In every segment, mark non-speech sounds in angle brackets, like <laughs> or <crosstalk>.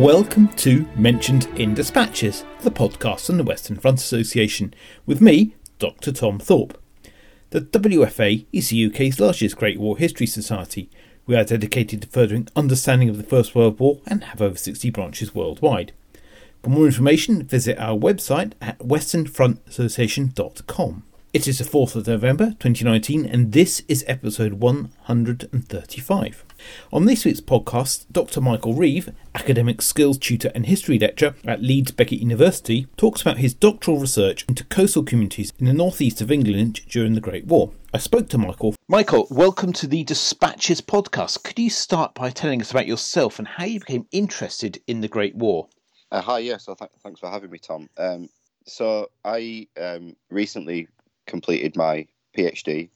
Welcome to Mentioned in Dispatches, the podcast on the Western Front Association, with me, Dr. Tom Thorpe. The WFA is the UK's largest Great War History Society. We are dedicated to furthering understanding of the First World War and have over 60 branches worldwide. For more information, visit our website at westernfrontassociation.com. It is the 4th of November 2019, and this is episode 135. On this week's podcast, Dr. Michael Reeve, academic skills tutor and history lecturer at Leeds Beckett University, talks about his doctoral research into coastal communities in the northeast of England during the Great War. I spoke to Michael. Michael, welcome to the Dispatches podcast. Could you start by telling us about yourself and how you became interested in the Great War? Uh, hi, yes, so th- thanks for having me, Tom. Um, so I um, recently completed my PhD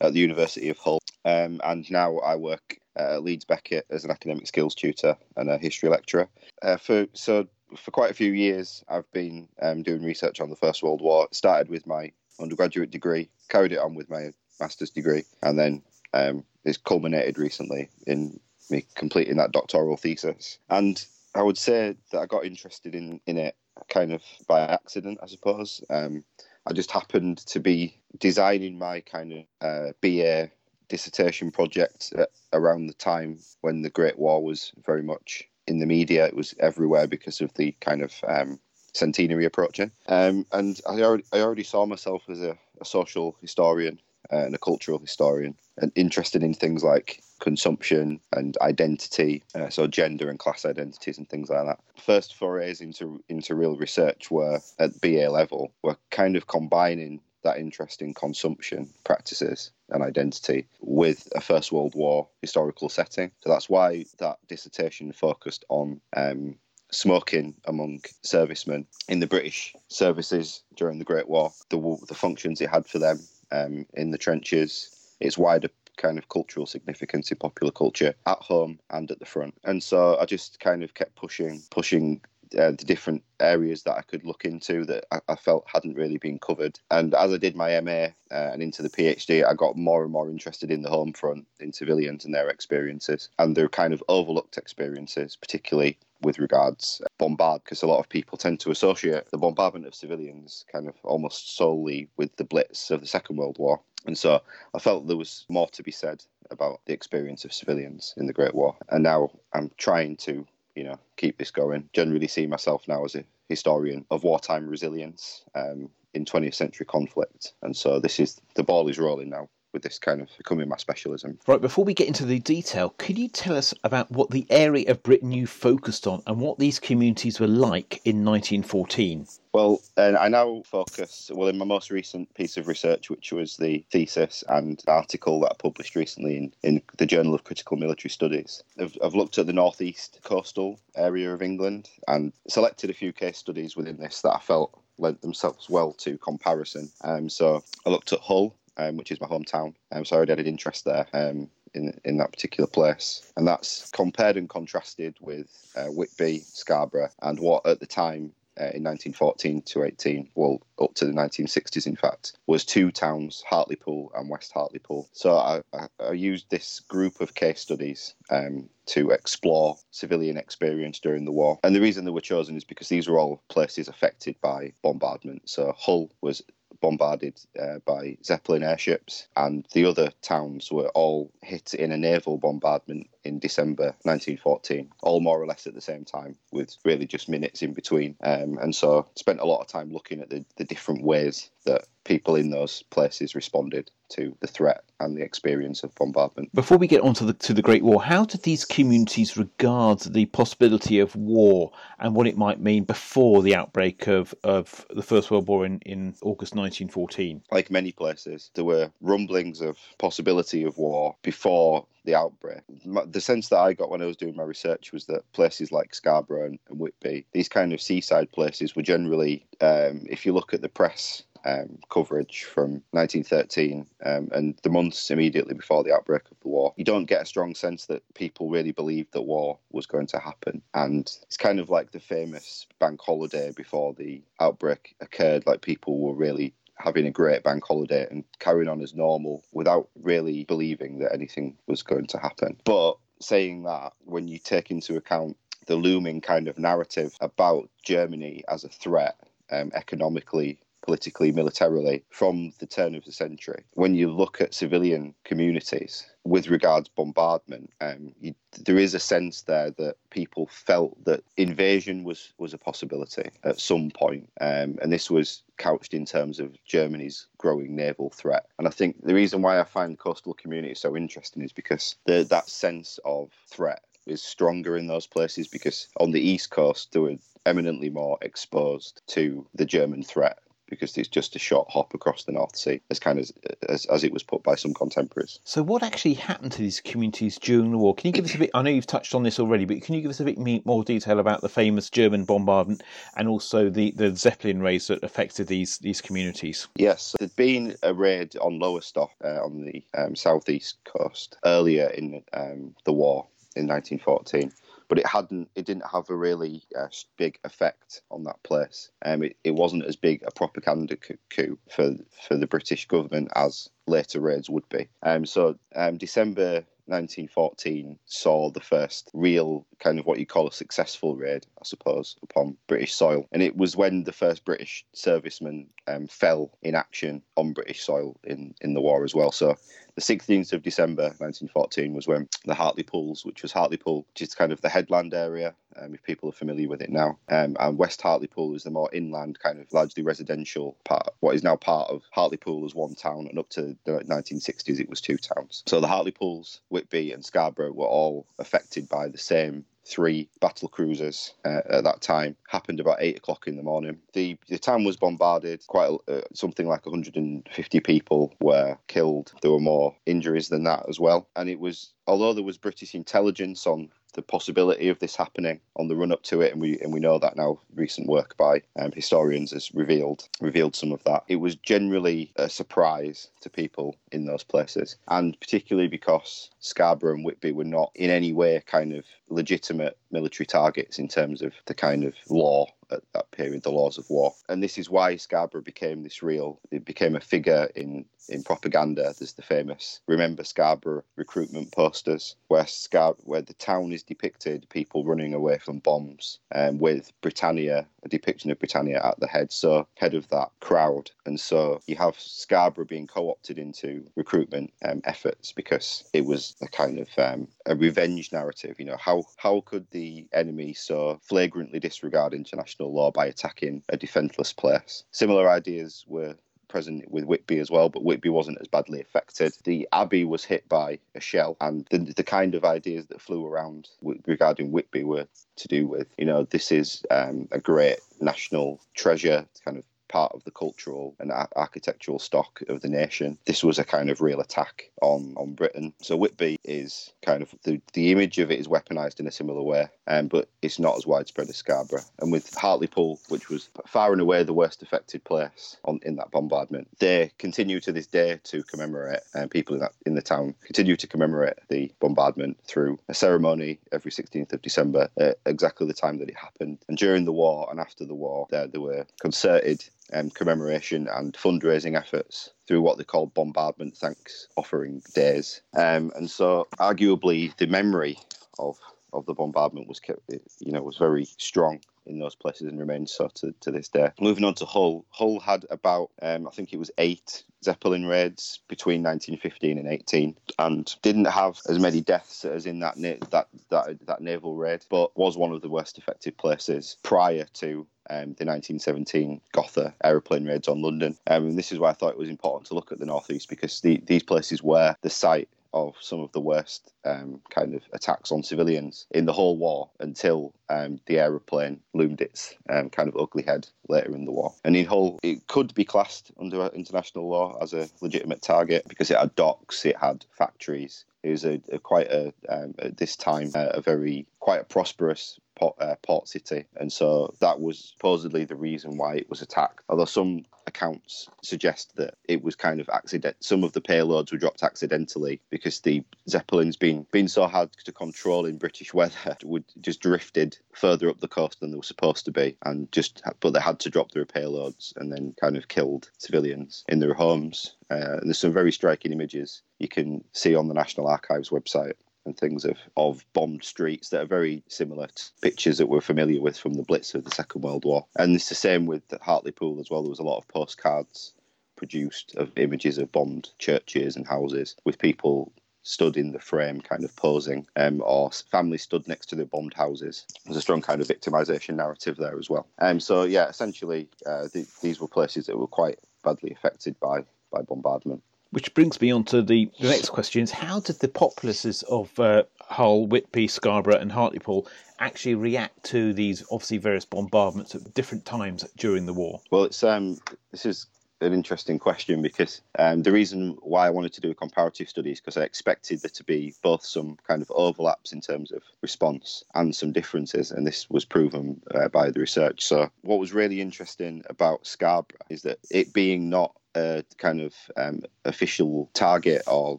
at the University of Hull, um, and now I work at Leeds Beckett as an academic skills tutor and a history lecturer. Uh, for so for quite a few years, I've been um, doing research on the First World War. Started with my undergraduate degree, carried it on with my master's degree, and then um, it's culminated recently in me completing that doctoral thesis. And I would say that I got interested in in it kind of by accident, I suppose. Um, I just happened to be designing my kind of uh, BA dissertation project around the time when the Great War was very much in the media. It was everywhere because of the kind of um, centenary approaching. Um, and I already, I already saw myself as a, a social historian and a cultural historian and interested in things like consumption and identity, uh, so gender and class identities and things like that. First forays into into real research were at BA level, were kind of combining that interest in consumption practices and identity with a First World War historical setting. So that's why that dissertation focused on um, smoking among servicemen in the British services during the Great War, the, the functions it had for them um, in the trenches, its wider kind of cultural significance in popular culture at home and at the front. And so I just kind of kept pushing, pushing uh, the different areas that I could look into that I, I, felt hadn't really been covered. And as I did my MA uh, and into the PhD, I got more and more interested in the home front, in civilians and their experiences and their kind of overlooked experiences, particularly with regards bombard because a lot of people tend to associate the bombardment of civilians kind of almost solely with the blitz of the second world war and so i felt there was more to be said about the experience of civilians in the great war and now i'm trying to you know keep this going. Generally see myself now as a historian of wartime resilience um, in 20th century conflict. And so this is the ball is rolling now with this kind of becoming my specialism. Right, before we get into the detail, could you tell us about what the area of Britain you focused on and what these communities were like in 1914? Well, and I now focus, well, in my most recent piece of research, which was the thesis and article that I published recently in, in the Journal of Critical Military Studies, I've, I've looked at the northeast coastal area of England and selected a few case studies within this that I felt lent themselves well to comparison. Um, so I looked at Hull, um, which is my hometown. Um, so I already had an interest there um, in in that particular place, and that's compared and contrasted with uh, Whitby, Scarborough, and what at the time uh, in 1914 to 18, well, up to the 1960s, in fact, was two towns, Hartlepool and West Hartlepool. So I, I, I used this group of case studies um, to explore civilian experience during the war. And the reason they were chosen is because these were all places affected by bombardment. So Hull was bombarded uh, by Zeppelin airships, and the other towns were all hit in a naval bombardment in December 1914, all more or less at the same time, with really just minutes in between. Um, and so spent a lot of time looking at the, the different ways that people in those places responded to the threat and the experience of bombardment. Before we get on to the, to the Great War, how did these communities regard the possibility of war and what it might mean before the outbreak of, of the First World War in, in August 1914? Like many places, there were rumblings of possibility of war before the outbreak. The sense that I got when I was doing my research was that places like Scarborough and, Whitby, these kind of seaside places, were generally, um, if you look at the press um, coverage from 1913 um, and the months immediately before the outbreak of the war, you don't get a strong sense that people really believed that war was going to happen. And it's kind of like the famous bank holiday before the outbreak occurred, like people were really having a great bank holiday and carrying on as normal without really believing that anything was going to happen. But saying that, when you take into account the looming kind of narrative about Germany as a threat um, economically, politically, militarily from the turn of the century. When you look at civilian communities with regards bombardment, um, you, there is a sense there that people felt that invasion was was a possibility at some point, um, and this was couched in terms of Germany's growing naval threat. And I think the reason why I find coastal communities so interesting is because the, that sense of threat is stronger in those places because on the east coast they were eminently more exposed to the German threat because it's just a short hop across the North Sea, as kind of as, as it was put by some contemporaries. So, what actually happened to these communities during the war? Can you give us a bit? I know you've touched on this already, but can you give us a bit more detail about the famous German bombardment and also the, the Zeppelin raids that affected these these communities? Yes, there'd been a raid on Lowestoft uh, on the um, southeast coast earlier in um, the war in 1914 but it hadn't it didn't have a really uh, big effect on that place. Um, it, it wasn't as big a propaganda coup for for the British government as later raids would be. Um, so um, December 1914 saw the first real kind of what you call a successful raid, I suppose, upon British soil. And it was when the first British servicemen um, fell in action on British soil in, in the war as well. So the 16th of December 1914 was when the Hartlepools, which was Hartlepool, which is kind of the headland area, um, if people are familiar with it now, um, and West Hartlepool is the more inland, kind of largely residential part, what is now part of Hartlepool as one town, and up to the 1960s it was two towns. So the Hartlepools, Whitby, and Scarborough were all affected by the same three battle cruisers uh, at that time. Happened about eight o'clock in the morning. The the town was bombarded. Quite uh, something like 150 people were killed. There were more injuries than that as well. And it was although there was British intelligence on the possibility of this happening on the run up to it, and we and we know that now. Recent work by um, historians has revealed revealed some of that. It was generally a surprise to people in those places, and particularly because Scarborough and Whitby were not in any way kind of legitimate military targets in terms of the kind of law at that period, the laws of war. And this is why Scarborough became this real, it became a figure in, in propaganda. There's the famous Remember Scarborough recruitment posters where, Scar- where the town is depicted, people running away from bombs, um, with Britannia, a depiction of Britannia at the head, so head of that crowd. And so you have Scarborough being co opted into recruitment um, efforts because it was a kind of um, a revenge narrative. You know, how, how could the enemy so flagrantly disregard international law by attacking a defenceless place. Similar ideas were present with Whitby as well, but Whitby wasn't as badly affected. The Abbey was hit by a shell, and the, the kind of ideas that flew around regarding Whitby were to do with, you know, this is um, a great national treasure, kind of part of the cultural and architectural stock of the nation. This was a kind of real attack on, on Britain. So Whitby is kind of the, the image of it is weaponized in a similar way, um, but it's not as widespread as Scarborough. And with Hartlepool, which was far and away the worst affected place on, in that bombardment, they continue to this day to commemorate, and um, people in that in the town continue to commemorate the bombardment through a ceremony every 16th of December, at exactly the time that it happened. And during the war and after the war, there, there were concerted um, commemoration and fundraising efforts through what they call bombardment thanks offering days. Um, and so, arguably, the memory of of the bombardment was kept, you know, was very strong in those places and remains so to, to this day. Moving on to Hull, Hull had about, um, I think it was eight Zeppelin raids between 1915 and 18, and didn't have as many deaths as in that na- that that that naval raid, but was one of the worst affected places prior to um, the 1917 Gotha aeroplane raids on London. Um, and this is why I thought it was important to look at the Northeast because the, these places were the site of some of the worst um, kind of attacks on civilians in the whole war until um, the aeroplane loomed its um, kind of ugly head later in the war. And in Hull, it could be classed under international law as a legitimate target because it had docks, it had factories. It was a, a quite a um, at this time a very quite a prosperous port, uh, port city, and so that was supposedly the reason why it was attacked. Although some accounts suggest that it was kind of accident. Some of the payloads were dropped accidentally because the zeppelins, being being so hard to control in British weather, <laughs> would just drifted further up the coast than they were supposed to be, and just but they had to drop their payloads and then kind of killed civilians in their homes. Uh, and there's some very striking images you can see on the National Archives website and things of, of bombed streets that are very similar to pictures that we're familiar with from the Blitz of the Second World War. And it's the same with Hartlepool as well. There was a lot of postcards produced of images of bombed churches and houses with people stood in the frame, kind of posing, um, or families stood next to the bombed houses. There's a strong kind of victimization narrative there as well. Um, so yeah, essentially, uh, the, these were places that were quite badly affected by by bombardment. Which brings me on to the, the next question: Is how did the populaces of uh, Hull, Whitby, Scarborough, and Hartlepool actually react to these obviously various bombardments at different times during the war? Well, it's um, this is an interesting question because um, the reason why I wanted to do a comparative study is because I expected there to be both some kind of overlaps in terms of response and some differences, and this was proven uh, by the research. So, what was really interesting about Scarborough is that it being not a kind of um, official target or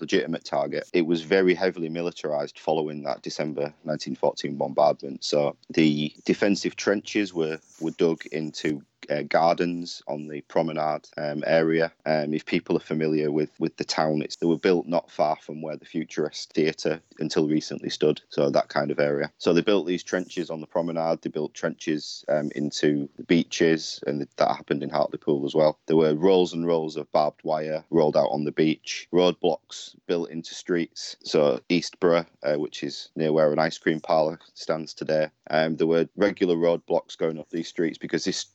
legitimate target. It was very heavily militarized following that December 1914 bombardment. So the defensive trenches were, were dug into uh, gardens on the promenade um, area. Um, if people are familiar with, with the town, it's they were built not far from where the Futurist Theatre until recently stood, so that kind of area. So they built these trenches on the promenade. They built trenches um, into the beaches, and that happened in Hartlepool as well. There were rolls and rolls of barbed wire rolled out on the beach, roadblocks built into streets. So Eastborough, uh, which is near where an ice cream parlour stands today, um, there were regular roadblocks going up these streets because this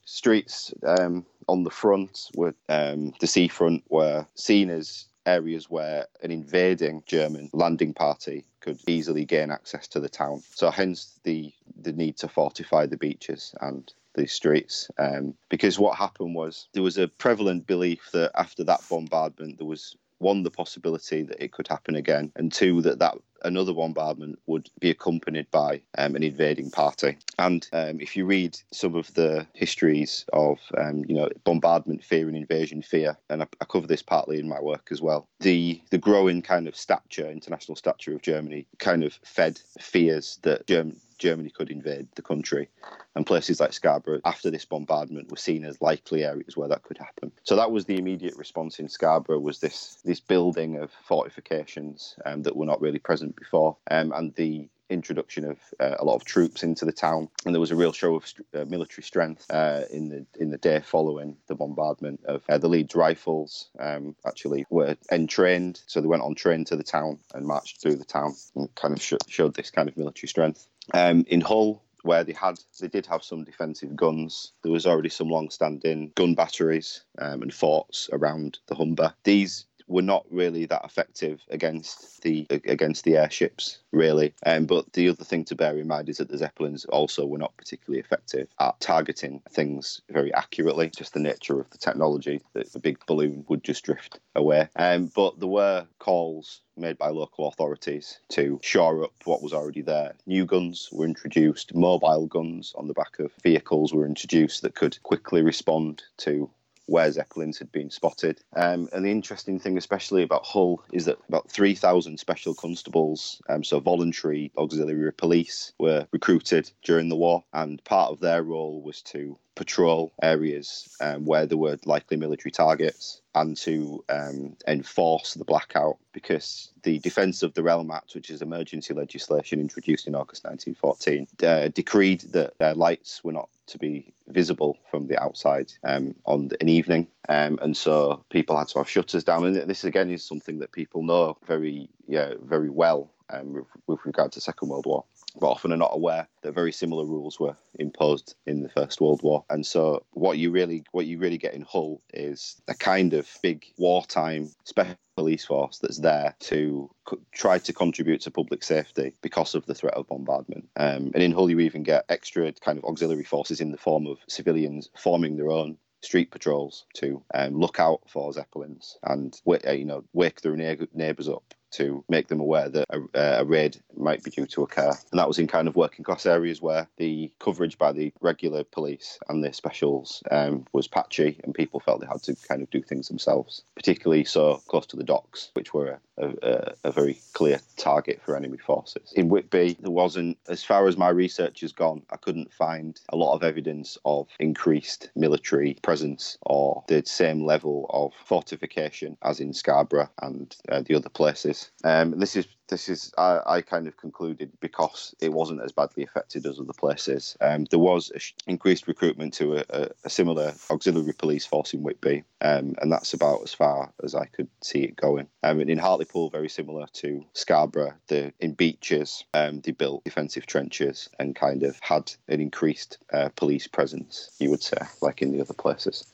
streets um, on the front were um, the seafront were seen as areas where an invading German landing party could easily gain access to the town. So hence the the need to fortify the beaches and the streets. Um, because what happened was there was a prevalent belief that after that bombardment there was one the possibility that it could happen again, and two that that another bombardment would be accompanied by um, an invading party. And um, if you read some of the histories of, um, you know, bombardment fear and invasion fear, and I, I, cover this partly in my work as well, the the growing kind of stature, international stature of Germany, kind of fed fears that Germ- Germany could invade the country. And places like Scarborough, after this bombardment, were seen as likely areas where that could happen. So that was the immediate response in Scarborough was this this building of fortifications um, that were not really present before, um, and the introduction of uh, a lot of troops into the town, and there was a real show of st- uh, military strength uh, in the in the day following the bombardment. Of uh, the Leeds Rifles um, actually were entrained, so they went on train to the town and marched through the town and kind of sh- showed this kind of military strength. Um, in Hull, where they had they did have some defensive guns. There was already some long-standing gun batteries um, and forts around the Humber. These were not really that effective against the against the airships, really. Um, but the other thing to bear in mind is that the Zeppelins also were not particularly effective at targeting things very accurately. Just the nature of the technology that the big balloon would just drift away. Um, but there were calls made by local authorities to shore up what was already there. New guns were introduced, mobile guns on the back of vehicles were introduced that could quickly respond to where Zeppelins had been spotted. Um, and the interesting thing, especially about Hull, is that about 3,000 special constables, um, so voluntary auxiliary police, were recruited during the war. And part of their role was to patrol areas um, where there were likely military targets and to um, enforce the blackout because the Defence of the Realm Act, which is emergency legislation introduced in August 1914, uh, decreed that uh, lights were not to be visible from the outside um, on an evening. Um, and so people had to have shutters down. And this, again, is something that people know very, yeah, very well um, with, with regard to Second World War but often are not aware that very similar rules were imposed in the First World War. And so what you really what you really get in Hull is a kind of big wartime special police force that's there to try to contribute to public safety because of the threat of bombardment. Um, and in Hull, you even get extra kind of auxiliary forces in the form of civilians forming their own street patrols to um, look out for zeppelins and uh, you know wake their neighbours up to make them aware that a, a, raid might be due to occur. And that was in kind of working class areas where the coverage by the regular police and the specials um, was patchy and people felt they had to kind of do things themselves, particularly so close to the docks, which were a, a, very clear target for enemy forces. In Whitby, there wasn't, as far as my research has gone, I couldn't find a lot of evidence of increased military presence or the same level of fortification as in Scarborough and uh, the other places. Um, this is this is I, I, kind of concluded because it wasn't as badly affected as other places. Um, there was increased recruitment to a, a, similar auxiliary police force in Whitby, um, and that's about as far as I could see it going. Um, and in Hartlepool, very similar to Scarborough, the in beaches um, they built defensive trenches and kind of had an increased uh, police presence. You would say, like in the other places.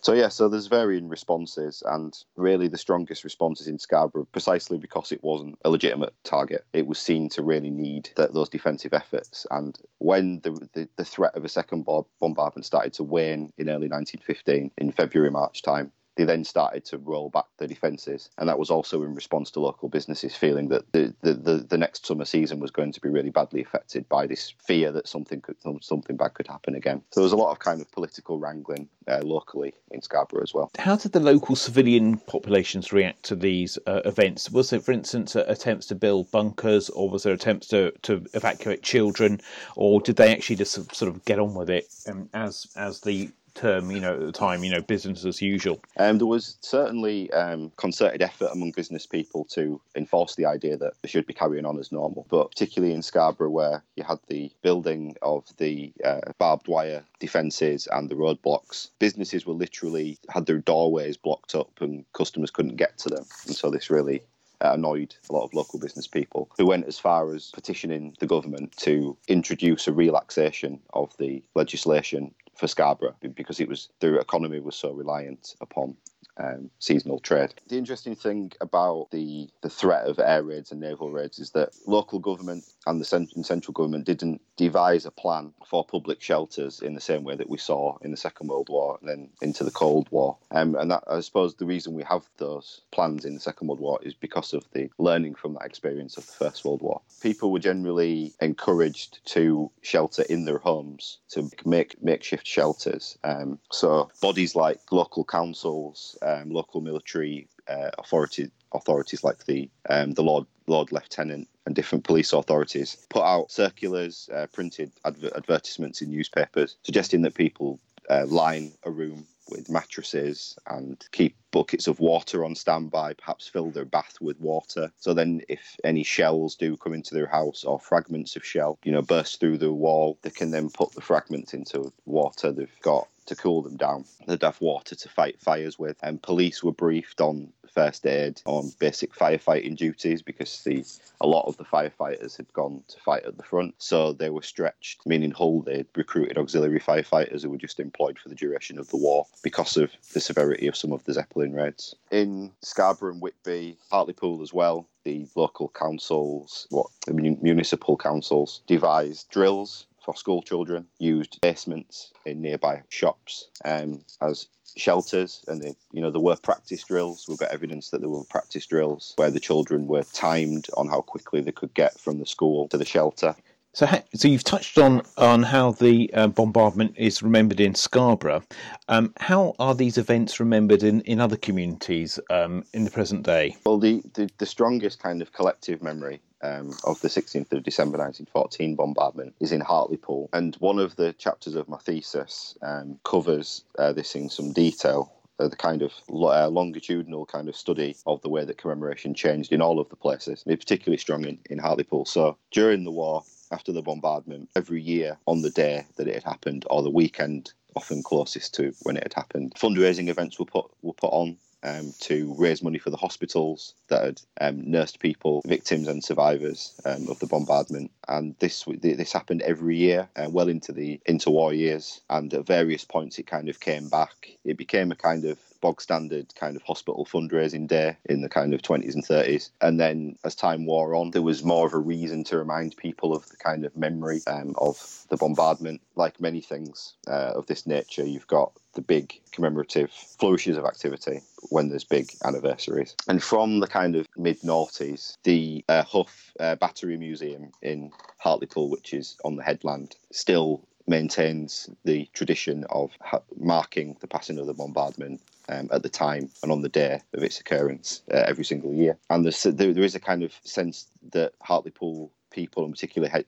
So yeah, so there's varying responses, and really the strongest responses in Scarborough, precisely because it wasn't a legitimate target. It was seen to really need those defensive efforts, and when the, the, the threat of a second bombardment started to wane in early 1915, in February March time, they then started to roll back the defences, and that was also in response to local businesses feeling that the, the, the, the, next summer season was going to be really badly affected by this fear that something could something bad could happen again. So there was a lot of kind of political wrangling uh, locally in Scarborough as well. How did the local civilian populations react to these uh, events? Was there, for instance, attempts to build bunkers, or was there attempts to, to evacuate children, or did they actually just sort of get on with it um, as as the term, you know, at the time, you know, business as usual? Um, there was certainly um, concerted effort among business people to enforce the idea that they should be carrying on as normal. But particularly in Scarborough, where you had the building of the uh, barbed wire defences and the roadblocks, businesses were literally had their doorways blocked up and customers couldn't get to them. And so this really annoyed a lot of local business people who went as far as petitioning the government to introduce a relaxation of the legislation for Scarborough because it was their economy was so reliant upon um, seasonal trade. The interesting thing about the the threat of air raids and naval raids is that local government and the central government didn't devise a plan for public shelters in the same way that we saw in the Second World War and then into the Cold War. Um, and that, I suppose the reason we have those plans in the Second World War is because of the learning from that experience of the First World War. People were generally encouraged to shelter in their homes, to make makeshift shelters. Um, so bodies like local councils, um, local military uh, authorities, authorities like the um, the Lord Lord Lieutenant and different police authorities put out circulars, uh, printed adver- advertisements in newspapers suggesting that people uh, line a room with mattresses and keep buckets of water on standby, perhaps fill their bath with water. So then, if any shells do come into their house or fragments of shell, you know, burst through the wall, they can then put the fragments into water they've got to cool them down. They'd have water to fight fires with. And police were briefed on first aid, on basic firefighting duties because the a lot of the firefighters had gone to fight at the front. So they were stretched, meaning Hull, they'd recruited auxiliary firefighters who were just employed for the duration of the war because of the severity of some of the Zeppelin raids. In Scarborough and Whitby, Hartlepool as well, the local councils, what the municipal councils devised drills for school children, used basements in nearby shops um, as shelters, and they, you know there were practice drills. We've got evidence that there were practice drills where the children were timed on how quickly they could get from the school to the shelter. So, so you've touched on on how the uh, bombardment is remembered in Scarborough. Um, how are these events remembered in, in other communities um, in the present day? Well, the, the, the strongest kind of collective memory um, of the 16th of December 1914 bombardment is in Hartlepool, and one of the chapters of my thesis um, covers uh, this in some detail uh, the kind of uh, longitudinal kind of study of the way that commemoration changed in all of the places, and particularly strong in, in Hartlepool. So during the war, after the bombardment every year on the day that it had happened or the weekend often closest to when it had happened. Fundraising events were put were put on um, to raise money for the hospitals that had um, nursed people, victims and survivors um, of the bombardment. And this this happened every year, uh, well into the interwar years. And at various points, it kind of came back. It became a kind of bog standard kind of hospital fundraising day in the kind of 20s and 30s. And then as time wore on, there was more of a reason to remind people of the kind of memory um, of the bombardment. Like many things uh, of this nature, you've got the big commemorative flourishes of activity when there's big anniversaries. And from the kind of mid noughties, the uh, Heugh uh, Battery Museum in Hartlepool, which is on the headland, still maintains the tradition of ha- marking the passing of the bombardment um, at the time and on the day of its occurrence uh, every single year. And there, there is a kind of sense that Hartlepool people, and particularly head,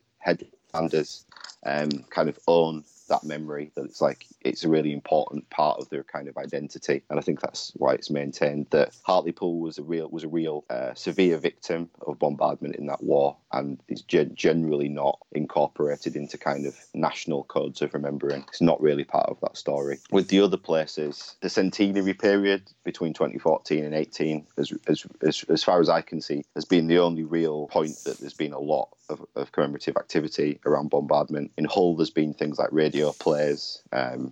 headlanders, um, kind of own that memory that it's like it's a really important part of their kind of identity, and I think that's why it's maintained that Hartlepool was a real was a real uh, severe victim of bombardment in that war, and is gen- generally not incorporated into kind of national codes of remembering. It's not really part of that story. With the other places, the centenary period between 2014 and 18, as, as, as, as far as I can see, has been the only real point that there's been a lot of, of commemorative activity around bombardment. In Hull, there's been things like radio plays. Um,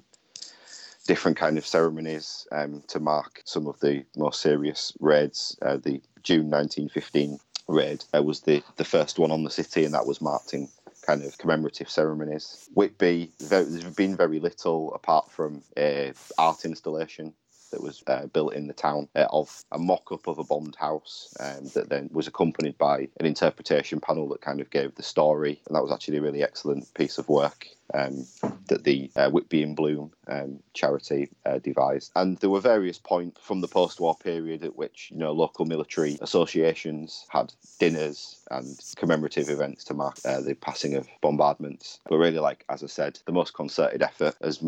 different kind of ceremonies um, to mark some of the more serious raids. Uh, the June 1915 raid uh, was the, the first one on the city, and that was marked in kind of commemorative ceremonies. Whitby, there's been very little apart from uh, art installation that was uh, built in the town uh, of a mock-up of a bombed house um, that then was accompanied by an interpretation panel that kind of gave the story and that was actually a really excellent piece of work um, that the uh, Whitby in Bloom um, charity uh, devised. And there were various points from the post-war period at which you know local military associations had dinners and commemorative events to mark uh, the passing of bombardments. But really, like as I said, the most concerted effort has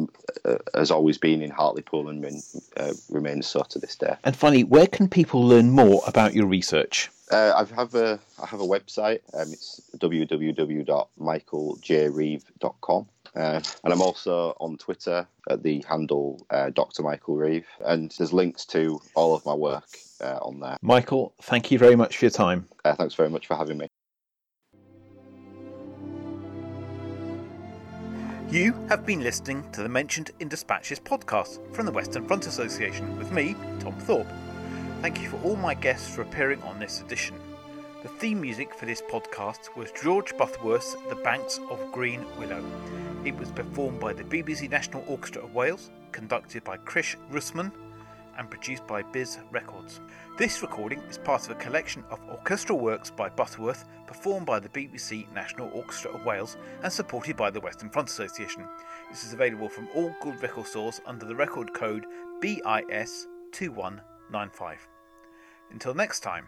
uh, has always been in Hartlepool and uh, remains so to this day. And finally, where can people learn more about your research? Uh, I have a I have a website. Um, it's www.michaeljreeve.com. Uh, and I'm also on Twitter at the handle uh, Dr. Michael Reeve, and there's links to all of my work uh, on there. Michael, thank you very much for your time. Uh, thanks very much for having me. You have been listening to the Mentioned in Dispatches podcast from the Western Front Association with me, Tom Thorpe. Thank you for all my guests for appearing on this edition. The theme music for this podcast was George Butterworth's The Banks of Green Willow. It was performed by the BBC National Orchestra of Wales, conducted by Kriss Russman, and produced by BIS Records. This recording is part of a collection of orchestral works by Butterworth performed by the BBC National Orchestra of Wales and supported by the Western Front Association. This is available from all good record stores under the record code BIS2195. Until next time.